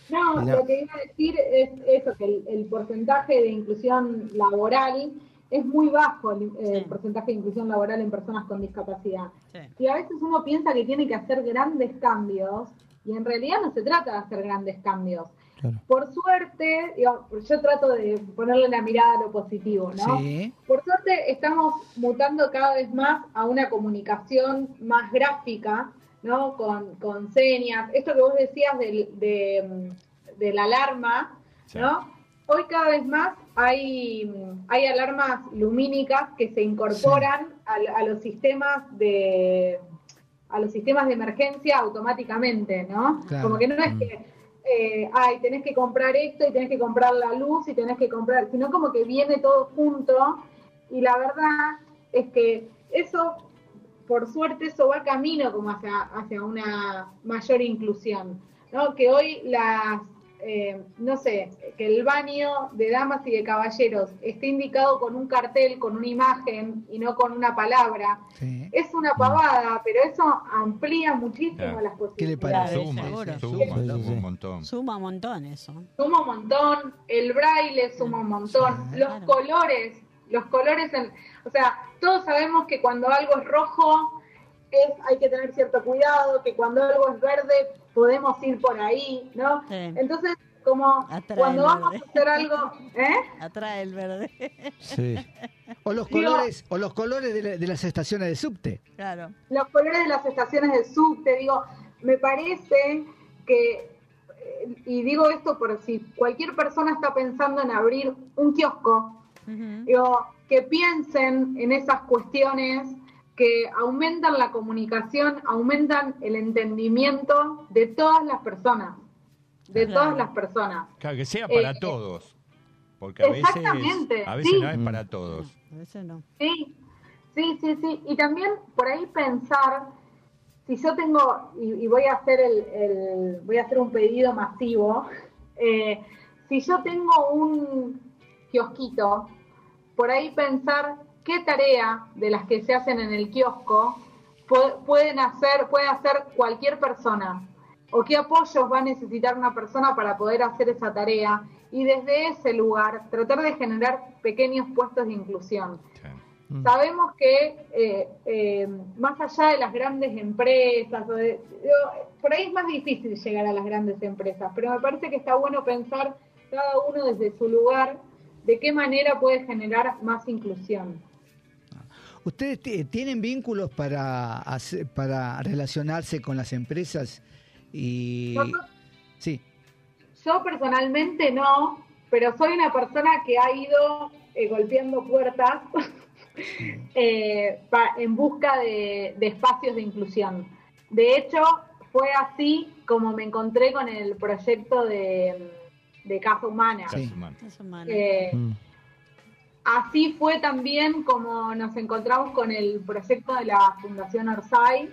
No, lo que iba a decir es eso, que el, el porcentaje de inclusión laboral es muy bajo, el, el Sí. porcentaje de inclusión laboral en personas con discapacidad. Sí. Y a veces uno piensa que tiene que hacer grandes cambios y en realidad no se trata de hacer grandes cambios. Claro. Por suerte, digo, yo trato de ponerle la mirada a lo positivo, ¿no? Sí. Por suerte estamos mutando cada vez más a una comunicación más gráfica, ¿no? Con, con señas. Esto que vos decías del, de, mm, de la alarma, Sí. ¿no? Hoy cada vez más hay, mm, hay alarmas lumínicas que se incorporan a, a los sistemas de a los sistemas de emergencia automáticamente, ¿no? Claro. Como que no es que eh, ay, tenés que comprar esto y tenés que comprar la luz y tenés que comprar, sino como que viene todo junto y la verdad es que eso, por suerte, eso va camino como hacia, hacia una mayor inclusión, ¿no? Que hoy las, eh, no sé, que el baño de damas y de caballeros esté indicado con un cartel, con una imagen y no con una palabra, Sí. es una pavada, pero eso amplía muchísimo las ¿Qué le posibilidades. parece? Suma, suma, un montón. Suma un montón eso. Suma un montón, el braille suma un montón, Sí, los claro. colores, los colores, en, o sea, todos sabemos que cuando algo es rojo es, hay que tener cierto cuidado, que cuando algo es verde podemos ir por ahí, ¿no? Sí. Entonces, como Atrae cuando vamos verde. a hacer algo, ¿eh? Atrae el verde. Sí. O los Digo- colores, o los colores de, la- de las estaciones de subte. claro. los colores de las estaciones de subte, digo, me parece que, y digo esto por si cualquier persona está pensando en abrir un kiosco, digo, que piensen en esas cuestiones que aumentan la comunicación, aumentan el entendimiento de todas las personas, de Claro. todas las personas. Claro, que sea para Eh, todos. Porque a veces, Exactamente, a veces sí. no es para todos. A veces no. Sí, sí, sí, sí. Y también por ahí pensar, si yo tengo, y, y voy a hacer el, el- voy a hacer un pedido masivo, eh, si yo tengo un kiosquito, por ahí pensar qué tarea de las que se hacen en el kiosco pu- pueden hacer, puede hacer cualquier persona, o qué apoyos va a necesitar una persona para poder hacer esa tarea, y desde ese lugar tratar de generar pequeños puestos de inclusión. Sí. Sabemos que eh, eh, más allá de las grandes empresas, o de- digo, por ahí es más difícil llegar a las grandes empresas, pero me parece que está bueno pensar cada uno desde su lugar de qué manera puede generar más inclusión. ¿Ustedes ti- tienen vínculos para, hacer- para relacionarse con las empresas? Y sí, Yo personalmente no, pero soy una persona que ha ido eh, golpeando puertas eh, pa- en busca de, de espacios de inclusión. De hecho, fue así como me encontré con el proyecto de, de Casa Humana. Sí. Eh, Mm. Así fue también como nos encontramos con el proyecto de la Fundación Orsay.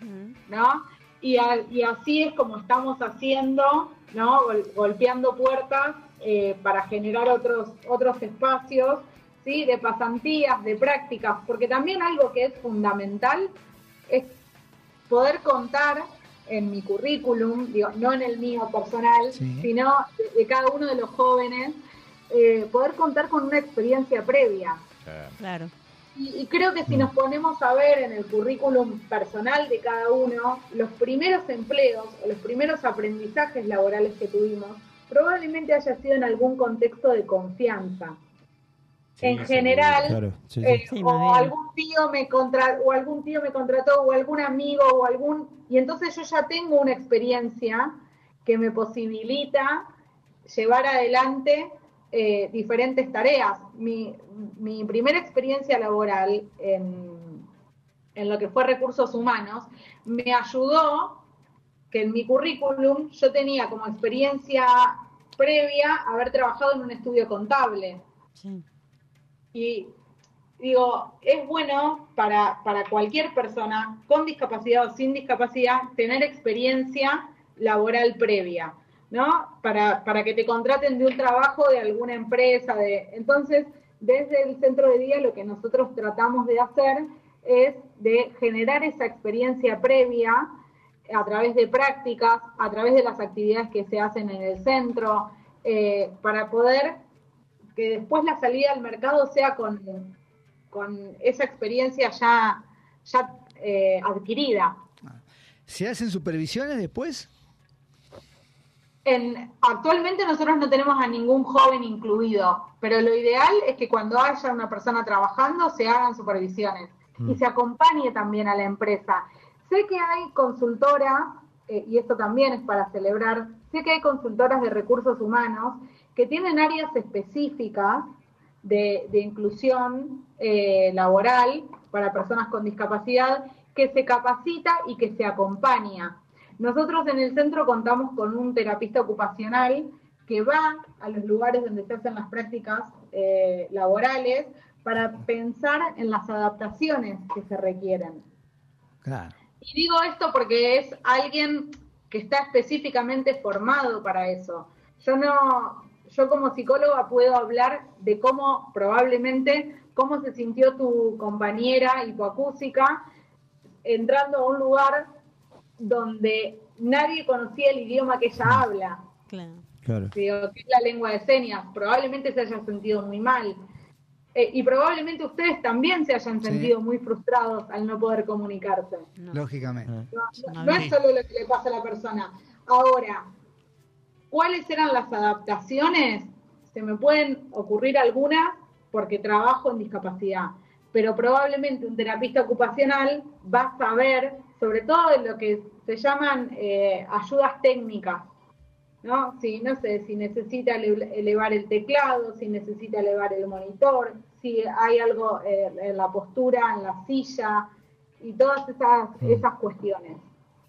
Ujú. ¿no? Y, a- y así es como estamos haciendo, ¿no? Gol- golpeando puertas eh, para generar otros, otros espacios, ¿sí? De pasantías, de prácticas, porque también algo que es fundamental es poder contar en mi currículum, digo, no en el mío personal, Sí. sino de, de cada uno de los jóvenes, eh, poder contar con una experiencia previa. Claro. Y, y creo que si nos ponemos a ver en el currículum personal de cada uno, los primeros empleos o los primeros aprendizajes laborales que tuvimos, probablemente haya sido en algún contexto de confianza. Sí, en general, Claro, sí, sí. eh, Sí, más o bien. algún tío me contra, o algún tío me contrató, o algún amigo, o algún, y entonces yo ya tengo una experiencia que me posibilita llevar adelante eh, diferentes tareas. Mi, mi primera experiencia laboral en, en lo que fue recursos humanos me ayudó que en mi currículum yo tenía como experiencia previa haber trabajado en un estudio contable. Sí. Y digo, es bueno para, para cualquier persona, con discapacidad o sin discapacidad, tener experiencia laboral previa, ¿no? Para, para que te contraten de un trabajo de alguna empresa. De... Entonces, desde el centro de día lo que nosotros tratamos de hacer es de generar esa experiencia previa a través de prácticas, a través de las actividades que se hacen en el centro, eh, para poder que después la salida al mercado sea con, con esa experiencia ya, ya eh, adquirida. ¿se hacen supervisiones después? En, actualmente nosotros no tenemos a ningún joven incluido, pero lo ideal es que cuando haya una persona trabajando se hagan supervisiones y se acompañe también a la empresa. Sé que hay consultoras, eh, y esto también es para celebrar, sé que hay consultoras de recursos humanos que tienen áreas específicas de, de inclusión eh, laboral para personas con discapacidad que se capacita y que se acompaña. Nosotros en el centro contamos con un terapista ocupacional que va a los lugares donde se hacen las prácticas eh, laborales para pensar en las adaptaciones que se requieren. Claro. Y digo esto porque es alguien que está específicamente formado para eso. Yo no, yo como psicóloga puedo hablar de cómo probablemente cómo se sintió tu compañera hipoacústica entrando a un lugar donde nadie conocía el idioma que ella habla. Claro. Claro. Digo, que es la lengua de señas. Probablemente se haya sentido muy mal. Eh, y probablemente ustedes también se hayan Sí. sentido muy frustrados al no poder comunicarse. Lógicamente. No, no- no es solo lo que le pasa a la persona. Ahora, ¿cuáles eran las adaptaciones? Se me pueden ocurrir algunas porque trabajo en discapacidad, pero probablemente un terapista ocupacional va a saber, sobre todo en lo que se llaman eh, ayudas técnicas, ¿no? Si, no sé, si necesita ele- elevar el teclado, si necesita elevar el monitor, si hay algo eh, en la postura, en la silla, y todas esas, esas cuestiones.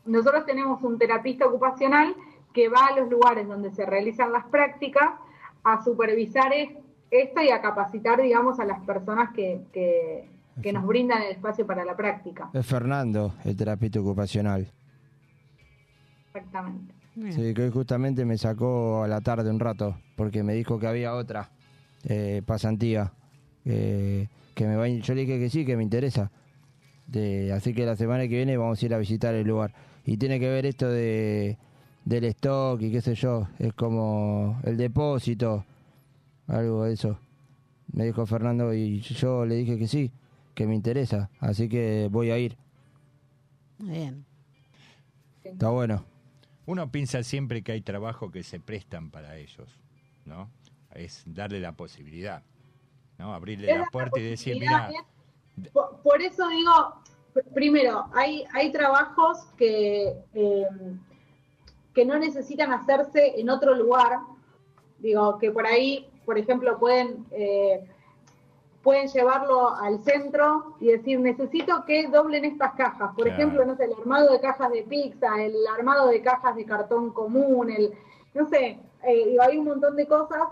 Nosotros tenemos un terapista ocupacional que va a los lugares donde se realizan las prácticas a supervisar es- esto y a capacitar, digamos, a las personas que, que, que nos brindan el espacio para la práctica. Es Fernando, el terapeuta ocupacional. Exactamente. Sí, que hoy justamente me sacó a la tarde un rato, porque me dijo que había otra eh, pasantía. eh, que me va yo le dije que sí, que me interesa. De, así que la semana que viene vamos a ir a visitar el lugar. Y tiene que ver esto de del stock y qué sé yo. Es como el depósito, algo de eso. Me dijo Fernando y yo le dije que sí, que me interesa. Así que voy a ir. Muy bien. Está bueno. Uno piensa siempre que hay trabajo que se prestan para ellos, ¿no? Es darle la posibilidad, ¿no? Abrirle la puerta y decir, mira, posibilidades. Por, por eso digo, pr- primero, hay, hay trabajos que, eh, que no necesitan hacerse en otro lugar. Digo, que por ahí, por ejemplo, pueden, eh, pueden llevarlo al centro y decir, necesito que doblen estas cajas. Por Claro. ejemplo, no sé, el armado de cajas de pizza, el armado de cajas de cartón común, el, no sé, eh, hay un montón de cosas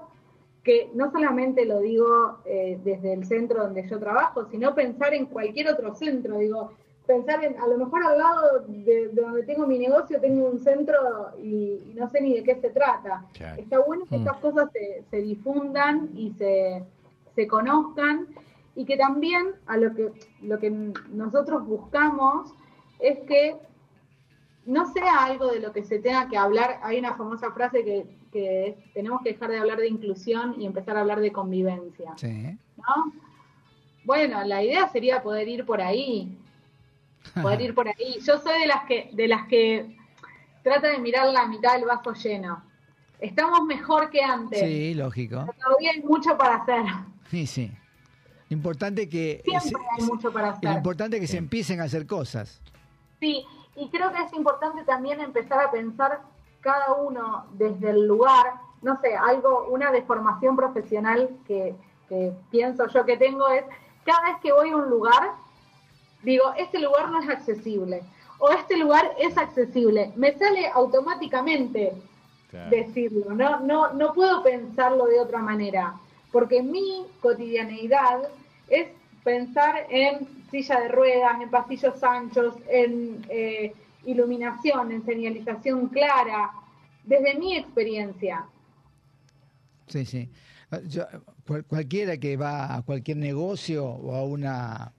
que no solamente lo digo eh, desde el centro donde yo trabajo, sino pensar en cualquier otro centro, digo, pensar en, a lo mejor al lado de, de donde tengo mi negocio tengo un centro y, y no sé ni de qué se trata. Claro. Está bueno que Mm. estas cosas se, se difundan y se, se conozcan y que también a lo que, lo que nosotros buscamos es que no sea algo de lo que se tenga que hablar. Hay una famosa frase que, que es, tenemos que dejar de hablar de inclusión y empezar a hablar de convivencia. Sí. ¿no? Bueno, la idea sería poder ir por ahí, poder ir por ahí. Yo soy de las que, de las que trata de mirar la mitad del vaso lleno. Estamos mejor que antes. Sí, lógico. pero Todavía hay mucho para hacer. Sí, sí. Lo importante es que Siempre hay mucho para lo hacer. importante es que se empiecen a hacer cosas. Sí, y creo que es importante también empezar a pensar cada uno desde el lugar, no sé, algo, una deformación profesional que, que pienso yo que tengo es, cada vez que voy a un lugar, digo, este lugar no es accesible, o este lugar es accesible, me sale automáticamente decirlo, no, no, no puedo pensarlo de otra manera, porque mi cotidianeidad es pensar en silla de ruedas, en pasillos anchos, en eh, iluminación, en señalización clara, desde mi experiencia. Sí, sí. Cualquiera que va a cualquier negocio o a una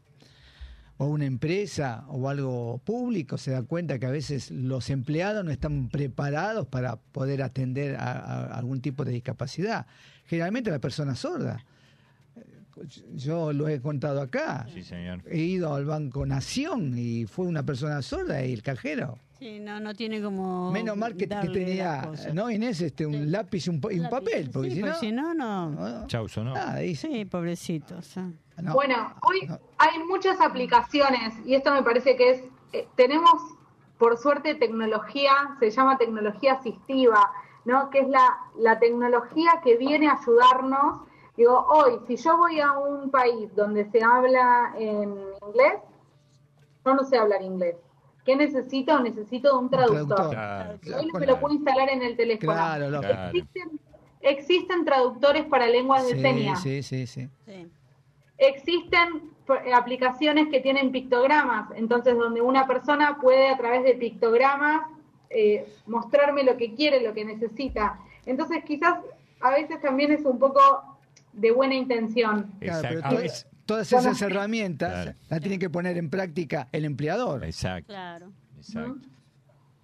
o una empresa o algo público se da cuenta que a veces los empleados no están preparados para poder atender a, a algún tipo de discapacidad. Generalmente la persona sorda. Yo lo he contado acá. sí, señor. He ido al Banco Nación y fue una persona sorda y el cajero. Sí, no, no tiene como. Menos mal que, tenía. ¿no, Inés? Este, un lápiz y un, papel, porque sí, si no... si no, no. Chauzo, ¿no? Ah. Sí, pobrecitos. ah. No. Bueno, hoy hay muchas aplicaciones y esto me parece que es, eh, tenemos por suerte tecnología, se llama tecnología asistiva, ¿no? Que es la, la tecnología que viene a ayudarnos. Digo, hoy, si yo voy a un país donde se habla en inglés, yo no sé hablar inglés. ¿Qué necesito? Necesito un traductor. traductor. Claro, Y hoy me lo puedo instalar en el teléfono. Claro. Claro. Existen, existen traductores para lenguas de Sí, señas. sí, sí, sí. Sí. Existen eh, aplicaciones que tienen pictogramas, entonces donde una persona puede a través de pictogramas eh, mostrarme lo que quiere, lo que necesita. Entonces quizás a veces también es un poco de buena intención. Exacto. todas Bueno. esas herramientas Claro. las tiene que poner en práctica el empleador. Exacto, Claro. exacto.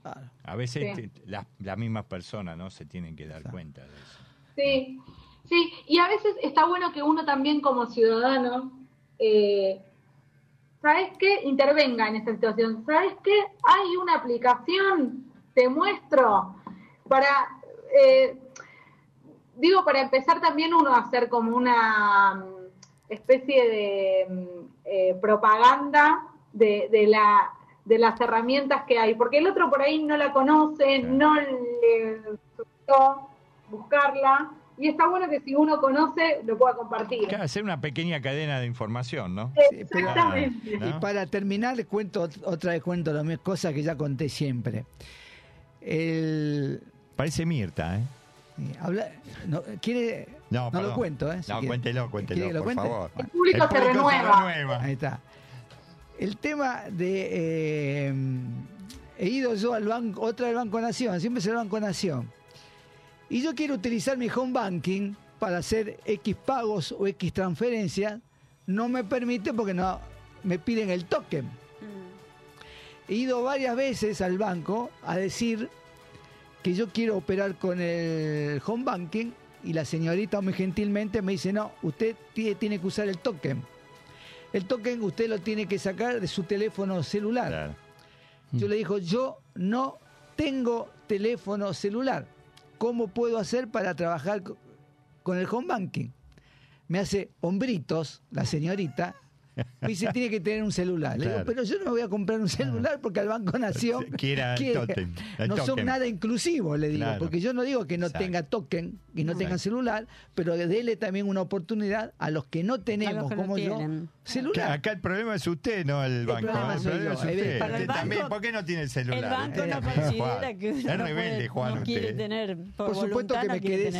Claro. A veces Sí. te- las, las mismas personas no se tienen que dar cuenta de eso. Sí, sí, y a veces está bueno que uno también como ciudadano, eh, ¿sabes qué? Intervenga en esta situación. ¿Sabes qué? Hay una aplicación, te muestro, para, eh, digo, para empezar también uno a hacer como una mm, especie de mm, eh, propaganda de, de la de las herramientas que hay, porque el otro por ahí no la conoce, no le gustó buscarla, y está bueno que si uno conoce lo pueda compartir. Claro, hacer una pequeña cadena de información, ¿no? Exactamente. ¿no? Y para terminar, les cuento ot- otra vez cuento las mismas cosas que ya conté siempre. El, Parece Mirta, ¿eh? habla- no, ¿Quiere? No, No lo cuento, ¿eh? Si no, quiere. cuéntelo, cuéntelo, ¿Quiere que lo por cuente? favor. El público se renueva. Ahí está. El tema de... eh, he ido yo al banco, otra del Banco Nación, siempre es el Banco Nación. Y yo quiero utilizar mi home banking para hacer X pagos o X transferencias. No me permite porque no me piden el token. Mm. He ido varias veces al banco a decir que yo quiero operar con el home banking y la señorita muy gentilmente me dice, no, usted tie- tiene que usar el token. El token usted lo tiene que sacar de su teléfono celular. Claro. Yo le digo, yo no tengo teléfono celular. ¿Cómo puedo hacer para trabajar co- con el home banking? Me hace hombritos la señorita. Me dice, tiene que tener un celular. Le digo, pero yo no me voy a comprar un celular porque el Banco Nación Quiera el tótem, el no son nada inclusivos, le digo. Claro. Porque yo no digo que no Exacto. tenga token y no tenga celular, pero dele también una oportunidad a los que no tenemos, que no como yo, tienen. Celular. Claro, acá el problema es usted, no el banco. problema El soy problema yo. es usted. Eh, para el Usted banco- también, ¿por qué no tiene el celular? El banco Usted no también, considera Juan. que uno Es rebelde, puede- Juan, no quiere usted. tener por, Por supuesto que no me quedé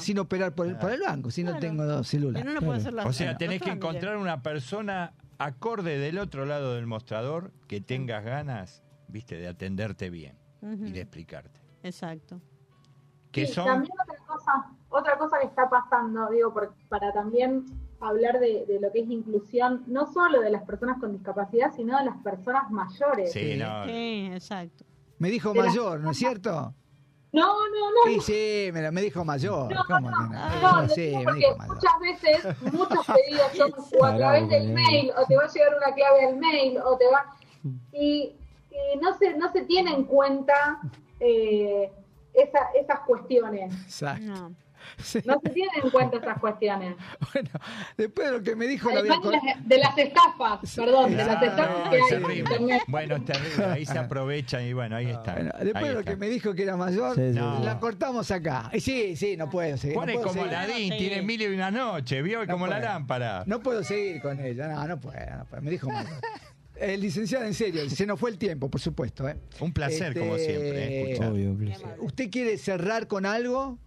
sin, operar por el, por el banco, si no tengo celular. Uno no puede hacer O sea, tenés que encontrar una persona acorde del otro lado del mostrador que tengas ganas, viste, de atenderte bien y de explicarte. Exacto. ¿Qué Sí, son? También otra cosa, otra cosa que está pasando, digo, por- para también hablar de, de lo que es inclusión, no solo de las personas con discapacidad, sino de las personas mayores. Sí, no. Sí, exacto. Me dijo De la- mayor, ¿no es cierto? No, no, no. Sí, sí, me, lo- me dijo mayor. No, ¿Cómo no, no? no, sí, me porque dijo mayor. muchas veces muchos pedidos son o a través del mail, o te va a llegar una clave al mail, o te va... Y, y no, se, no se tiene en cuenta eh, esa- esas cuestiones. Exacto. No. Sí. No se tienen en cuenta esas cuestiones. Bueno, después de lo que me dijo, la voy a Además de las, de las estafas, perdón, de las Ah, estafas no, que es hay en terrible. Bueno, es terrible. Ahí se aprovechan y bueno, ahí está. Bueno, después Ahí de lo está. que me dijo que era mayor, Sí, sí, sí. la cortamos acá. Y sí, sí, no puedo seguir. Juan no como. Aladín, Sí. tiene mil y una noche, vio No como la lámpara. No puedo seguir con ella. No, no puedo, no puedo. Me dijo mayor. El licenciado, en serio, se nos fue el tiempo, por supuesto. ¿eh? Un placer, Este, como siempre, ¿eh? escuchar. Obvio. ¿Usted quiere cerrar con algo?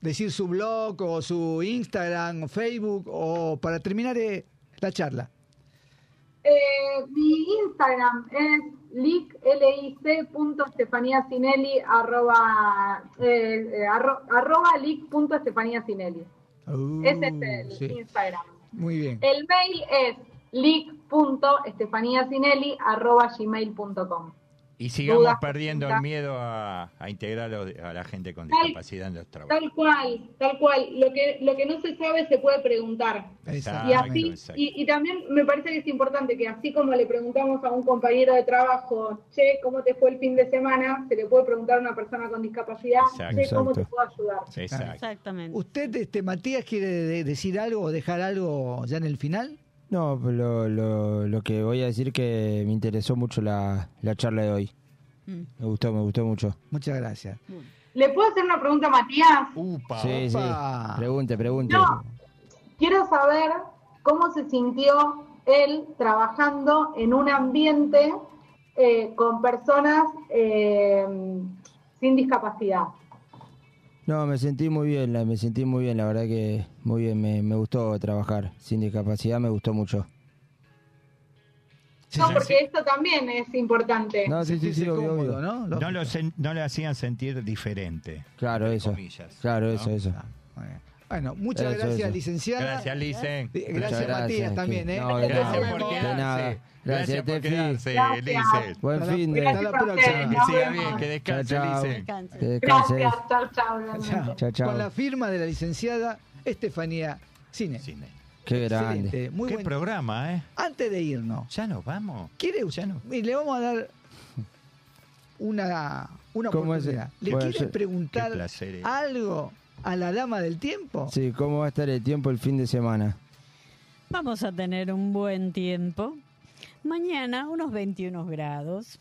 Decir su blog o su Instagram o Facebook o para terminar eh, la charla. Eh, mi Instagram es lic, arroba, eh, arro- arroba lic.estefaniacinelli. Uh, Ese es el sí. Instagram. Muy bien. El mail es lic.estefaniacinelli arroba gmail.com. Y sigamos Dudas, perdiendo el miedo a, a integrar a la gente con Tal- discapacidad en los trabajos. Tal cual, tal cual. Lo que, lo que no se sabe se puede preguntar. Exacto. Y así, exacto. y, y también me parece que es importante que así como le preguntamos a un compañero de trabajo, che, ¿cómo te fue el fin de semana? Se le puede preguntar a una persona con discapacidad, Exacto. che, ¿cómo te puedo ayudar? Exacto. Exactamente. ¿Usted, este, Matías, quiere de- decir algo o dejar algo ya en el final? No, lo, lo, lo que voy a decir que me interesó mucho la, la charla de hoy. Mm. Me gustó, me gustó mucho. Muchas gracias. ¿Le puedo hacer una pregunta a Matías? Upa. Sí, sí. Opa. Pregunte, pregunte. No. Quiero saber cómo se sintió él trabajando en un ambiente eh, con personas eh, sin discapacidad. No, me sentí muy bien, la- me sentí muy bien, la verdad que muy bien, me, me gustó trabajar sin discapacidad, me gustó mucho. No, porque sí. esto también es importante. No, sí, sí, sí, cómodo, obvio. ¿no? No, lo sen- no le hacían sentir diferente. Claro, eso. comillas, Claro, ¿no? eso, eso. Bueno, muchas gracias, eso. licenciada. Gracias, Licen. Muchas Gracias, Matías, gracias, también, ¿eh? no, Gracias por quedarse. nada. Gracias, por quedarse, Gracias. Licen. Buen Hasta la- fin de. hasta la Gracias próxima. Que siga bien, que descanse. Licen. Gracias, chao, chao. Chao. Chao, chao. Con la firma de la licenciada Estefanía Cine. Cine. Qué grande. Excelente, muy Qué buen. programa, ¿eh? Antes de irnos, Ya nos vamos. ¿quiere Ya no. y le vamos a dar una, una ¿Cómo es? oportunidad? ¿Le Bueno, quiere preguntar eh. algo a la dama del tiempo? Sí, ¿cómo va a estar el tiempo el fin de semana? Vamos a tener un buen tiempo. Mañana unos 21 grados.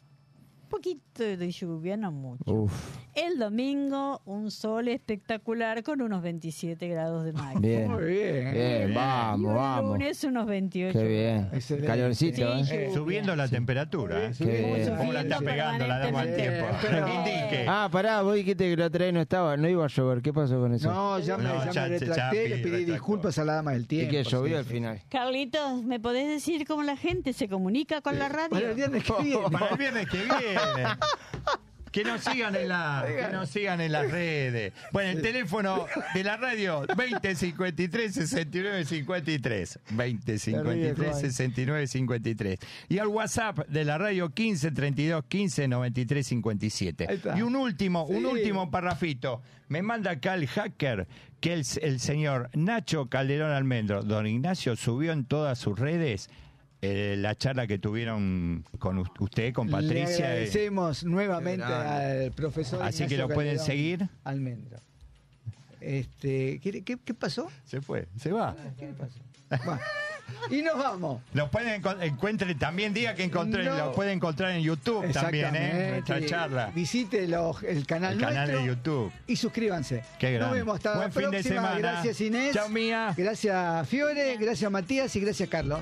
Poquito de lluvia, no mucho. Uf, El domingo un sol espectacular con unos 27 grados de máxima. bien. Muy bien. Bien, Y vamos, el vamos. lunes unos 28. Qué bien. Excelente. Calorcito, Sí, ¿eh? Subiendo la Sí. temperatura. ¿eh? Qué bien. ¿Cómo la está pegando la dama del tiempo? que indique. Ah, pará, vos dijiste que la otra vez no estaba, no iba a llover. ¿Qué pasó con eso? No, ya me, No, ya ya- me retracté, le pedí retracto. disculpas a la dama del y tiempo. que llovió sí, al sí. final. Carlitos, ¿me podés decir cómo la gente se comunica con la radio? Para el viernes que viene. Para el viernes que viene. Que nos sigan en la, que nos sigan en las redes. Bueno, el teléfono de la radio 20 53 69 53. 20 53 69 53. Y al WhatsApp de la radio 15 32 15 93 57. Ahí está. Y un último, un Sí. último parrafito. Me manda acá el hacker que el, el señor Nacho Calderón Almendro, don Ignacio, subió en todas sus redes eh, la charla que tuvieron con usted, con Le Patricia. eh, agradecemos nuevamente al profesor. Así que lo pueden seguir. Almendra. Este, ¿qué, qué, qué pasó? Se fue, se va. ¿Qué le pasó? Bueno, y nos vamos. Lo pueden también diga que encontré, No. lo pueden encontrar en YouTube también, ¿eh? Nuestra charla. Visite los- el canal El canal nuestro de YouTube. y suscríbanse. Qué Nos grande. vemos hasta Buen la fin de próxima. semana. Gracias Inés. Chao, Mía. Gracias Fiore, gracias Matías y gracias Carlos.